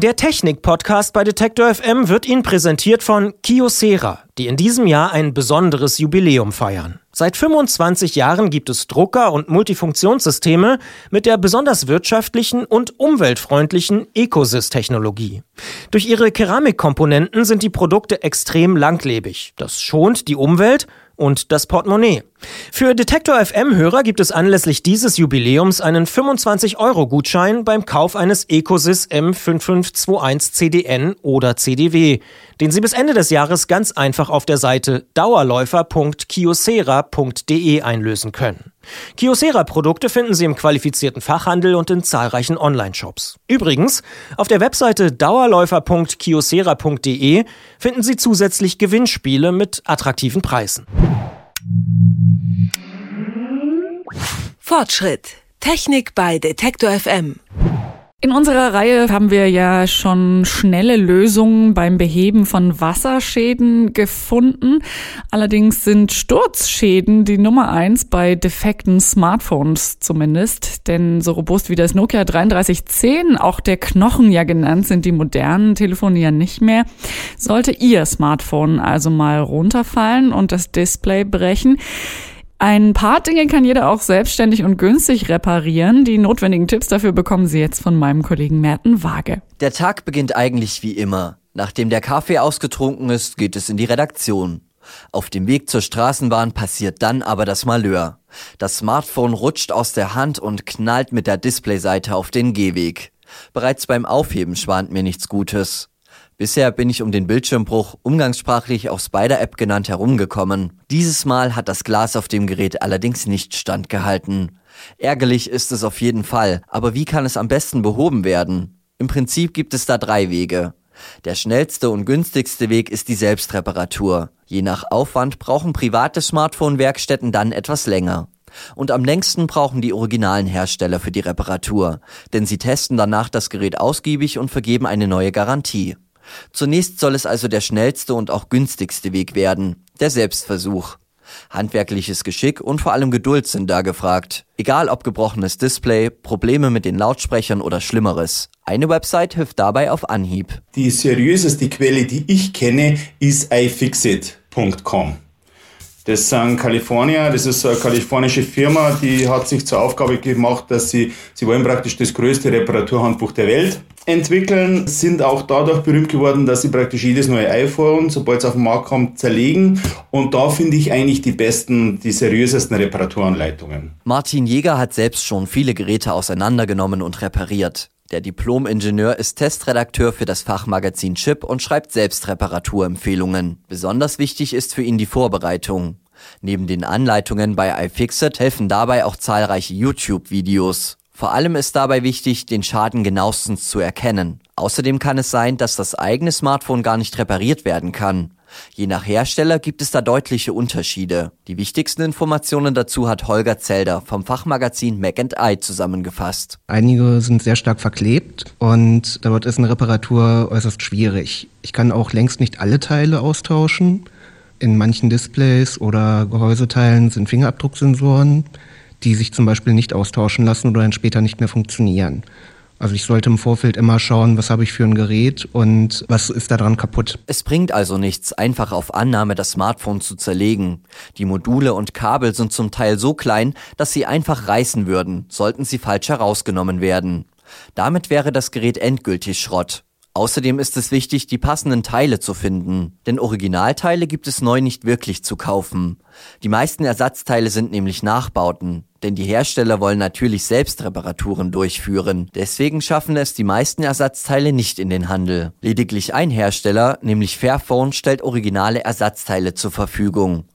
Der Technik-Podcast bei Detektor FM wird Ihnen präsentiert von Kyocera, die in diesem Jahr ein besonderes Jubiläum feiern. Seit 25 Jahren gibt es Drucker und Multifunktionssysteme mit der besonders wirtschaftlichen und umweltfreundlichen Ecosys-Technologie. Durch ihre Keramikkomponenten sind die Produkte extrem langlebig. Das schont die Umwelt und das Portemonnaie. Für Detektor FM-Hörer gibt es anlässlich dieses Jubiläums einen 25-Euro-Gutschein beim Kauf eines Ecosys M5521 CDN oder CDW, den Sie bis Ende des Jahres ganz einfach auf der Seite dauerläufer.kiosera.de einlösen können. Kiosera-Produkte finden Sie im qualifizierten Fachhandel und in zahlreichen Online-Shops. Übrigens, auf der Webseite dauerläufer.kiosera.de finden Sie zusätzlich Gewinnspiele mit attraktiven Preisen. Fortschritt. Technik bei Detektor FM. In unserer Reihe haben wir ja schon schnelle Lösungen beim Beheben von Wasserschäden gefunden. Allerdings sind Sturzschäden die Nummer eins bei defekten Smartphones zumindest. Denn so robust wie das Nokia 3310, auch der Knochen ja genannt, sind die modernen Telefone ja nicht mehr. Sollte Ihr Smartphone also mal runterfallen und das Display brechen, ein paar Dinge kann jeder auch selbstständig und günstig reparieren. Die notwendigen Tipps dafür bekommen Sie jetzt von meinem Kollegen Merten Waage. Der Tag beginnt eigentlich wie immer. Nachdem der Kaffee ausgetrunken ist, geht es in die Redaktion. Auf dem Weg zur Straßenbahn passiert dann aber das Malheur. Das Smartphone rutscht aus der Hand und knallt mit der Displayseite auf den Gehweg. Bereits beim Aufheben schwant mir nichts Gutes. Bisher bin ich um den Bildschirmbruch, umgangssprachlich auch Spider-App genannt, herumgekommen. Dieses Mal hat das Glas auf dem Gerät allerdings nicht standgehalten. Ärgerlich ist es auf jeden Fall, aber wie kann es am besten behoben werden? Im Prinzip gibt es da drei Wege. Der schnellste und günstigste Weg ist die Selbstreparatur. Je nach Aufwand brauchen private Smartphone-Werkstätten dann etwas länger. Und am längsten brauchen die originalen Hersteller für die Reparatur, denn sie testen danach das Gerät ausgiebig und vergeben eine neue Garantie. Zunächst soll es also der schnellste und auch günstigste Weg werden, der Selbstversuch. Handwerkliches Geschick und vor allem Geduld sind da gefragt. Egal ob gebrochenes Display, Probleme mit den Lautsprechern oder Schlimmeres. Eine Website hilft dabei auf Anhieb. Die seriöseste Quelle, die ich kenne, ist ifixit.com. Das sind Kalifornier, das ist eine kalifornische Firma, die hat sich zur Aufgabe gemacht, dass sie, sie wollen praktisch das größte Reparaturhandbuch der Welt entwickeln, sind auch dadurch berühmt geworden, dass sie praktisch jedes neue iPhone, sobald es auf den Markt kommt, zerlegen. Und da finde ich eigentlich die besten, die seriösesten Reparaturanleitungen. Martin Jäger hat selbst schon viele Geräte auseinandergenommen und repariert. Der Diplom-Ingenieur ist Testredakteur für das Fachmagazin Chip und schreibt selbst Reparaturempfehlungen. Besonders wichtig ist für ihn die Vorbereitung. Neben den Anleitungen bei iFixit helfen dabei auch zahlreiche YouTube-Videos. Vor allem ist dabei wichtig, den Schaden genauestens zu erkennen. Außerdem kann es sein, dass das eigene Smartphone gar nicht repariert werden kann. Je nach Hersteller gibt es da deutliche Unterschiede. Die wichtigsten Informationen dazu hat Holger Zelder vom Fachmagazin Mac Eye zusammengefasst. Einige sind sehr stark verklebt und dort ist eine Reparatur äußerst schwierig. Ich kann auch längst nicht alle Teile austauschen. In manchen Displays oder Gehäuseteilen sind Fingerabdrucksensoren, die sich zum Beispiel nicht austauschen lassen oder dann später nicht mehr funktionieren. Also ich sollte im Vorfeld immer schauen, was habe ich für ein Gerät und was ist daran kaputt. Es bringt also nichts, einfach auf Annahme das Smartphone zu zerlegen. Die Module und Kabel sind zum Teil so klein, dass sie einfach reißen würden, sollten sie falsch herausgenommen werden. Damit wäre das Gerät endgültig Schrott. Außerdem ist es wichtig, die passenden Teile zu finden, denn Originalteile gibt es neu nicht wirklich zu kaufen. Die meisten Ersatzteile sind nämlich Nachbauten, denn die Hersteller wollen natürlich selbst Reparaturen durchführen. Deswegen schaffen es die meisten Ersatzteile nicht in den Handel. Lediglich ein Hersteller, nämlich Fairphone, stellt originale Ersatzteile zur Verfügung.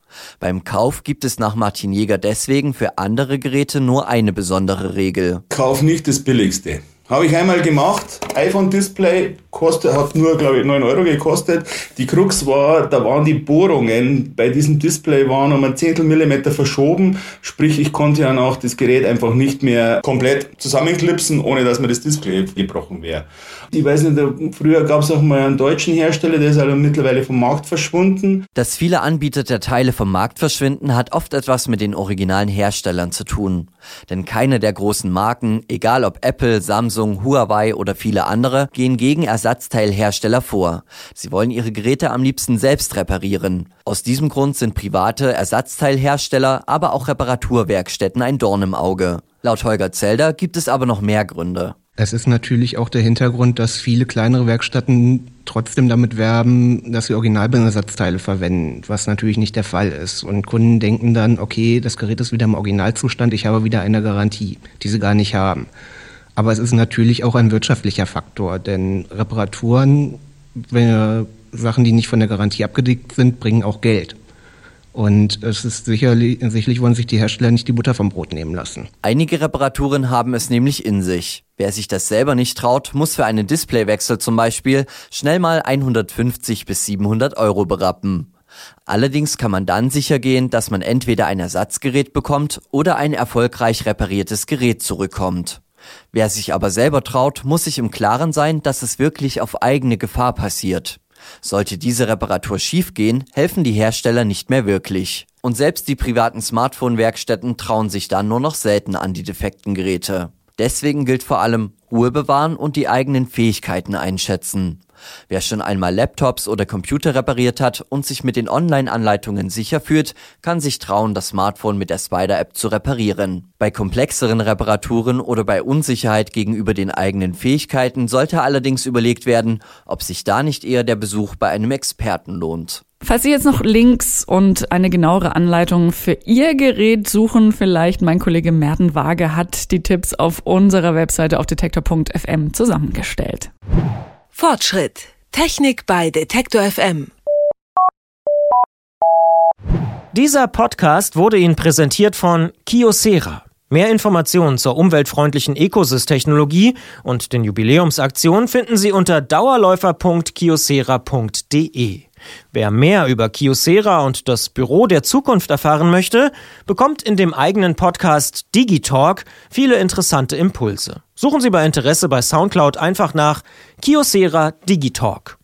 Beim Kauf gibt es nach Martin Jäger deswegen für andere Geräte nur eine besondere Regel. Kauf nicht das billigste. Habe ich einmal gemacht, iPhone-Display kostet, hat nur, glaube ich, 9 Euro gekostet. Die Krux war, da waren die Bohrungen bei diesem Display waren um ein Zehntel Millimeter verschoben. Sprich, ich konnte dann auch das Gerät einfach nicht mehr komplett zusammenklipsen, ohne dass mir das Display gebrochen wäre. Ich weiß nicht, früher gab es auch mal einen deutschen Hersteller, der ist aber mittlerweile vom Markt verschwunden. Dass viele Anbieter der Teile vom Markt verschwinden, hat oft etwas mit den originalen Herstellern zu tun. Denn keine der großen Marken, egal ob Apple, Samsung, Huawei oder viele andere, gehen gegen Ersatzteilhersteller vor. Sie wollen ihre Geräte am liebsten selbst reparieren. Aus diesem Grund sind private Ersatzteilhersteller, aber auch Reparaturwerkstätten ein Dorn im Auge. Laut Holger Zelder gibt es aber noch mehr Gründe. Es ist natürlich auch der Hintergrund, dass viele kleinere Werkstätten trotzdem damit werben, dass sie Originalbindersatzteile verwenden, was natürlich nicht der Fall ist. Und Kunden denken dann, okay, das Gerät ist wieder im Originalzustand, ich habe wieder eine Garantie, die sie gar nicht haben. Aber es ist natürlich auch ein wirtschaftlicher Faktor, denn Reparaturen, wenn Sachen, die nicht von der Garantie abgedeckt sind, bringen auch Geld. Und es ist sicherlich, sicherlich wollen sich die Hersteller nicht die Butter vom Brot nehmen lassen. Einige Reparaturen haben es nämlich in sich. Wer sich das selber nicht traut, muss für einen Displaywechsel zum Beispiel schnell mal 150 bis 700 Euro berappen. Allerdings kann man dann sicher gehen, dass man entweder ein Ersatzgerät bekommt oder ein erfolgreich repariertes Gerät zurückkommt. Wer sich aber selber traut, muss sich im Klaren sein, dass es wirklich auf eigene Gefahr passiert. Sollte diese Reparatur schiefgehen, helfen die Hersteller nicht mehr wirklich. Und selbst die privaten Smartphone-Werkstätten trauen sich dann nur noch selten an die defekten Geräte. Deswegen gilt vor allem Ruhe bewahren und die eigenen Fähigkeiten einschätzen. Wer schon einmal Laptops oder Computer repariert hat und sich mit den Online-Anleitungen sicher fühlt, kann sich trauen, das Smartphone mit der Spider-App zu reparieren. Bei komplexeren Reparaturen oder bei Unsicherheit gegenüber den eigenen Fähigkeiten sollte allerdings überlegt werden, ob sich da nicht eher der Besuch bei einem Experten lohnt. Falls Sie jetzt noch Links und eine genauere Anleitung für Ihr Gerät suchen, vielleicht mein Kollege Merten Waage hat die Tipps auf unserer Webseite auf detektor.fm zusammengestellt. Fortschritt. Technik bei Detektor FM. Dieser Podcast wurde Ihnen präsentiert von Kiosera. Mehr Informationen zur umweltfreundlichen Ecosys-Technologie und den Jubiläumsaktionen finden Sie unter dauerläufer.kiosera.de. Wer mehr über Kiosera und das Büro der Zukunft erfahren möchte, bekommt in dem eigenen Podcast Digitalk viele interessante Impulse. Suchen Sie bei Interesse bei Soundcloud einfach nach Kiosera Digitalk.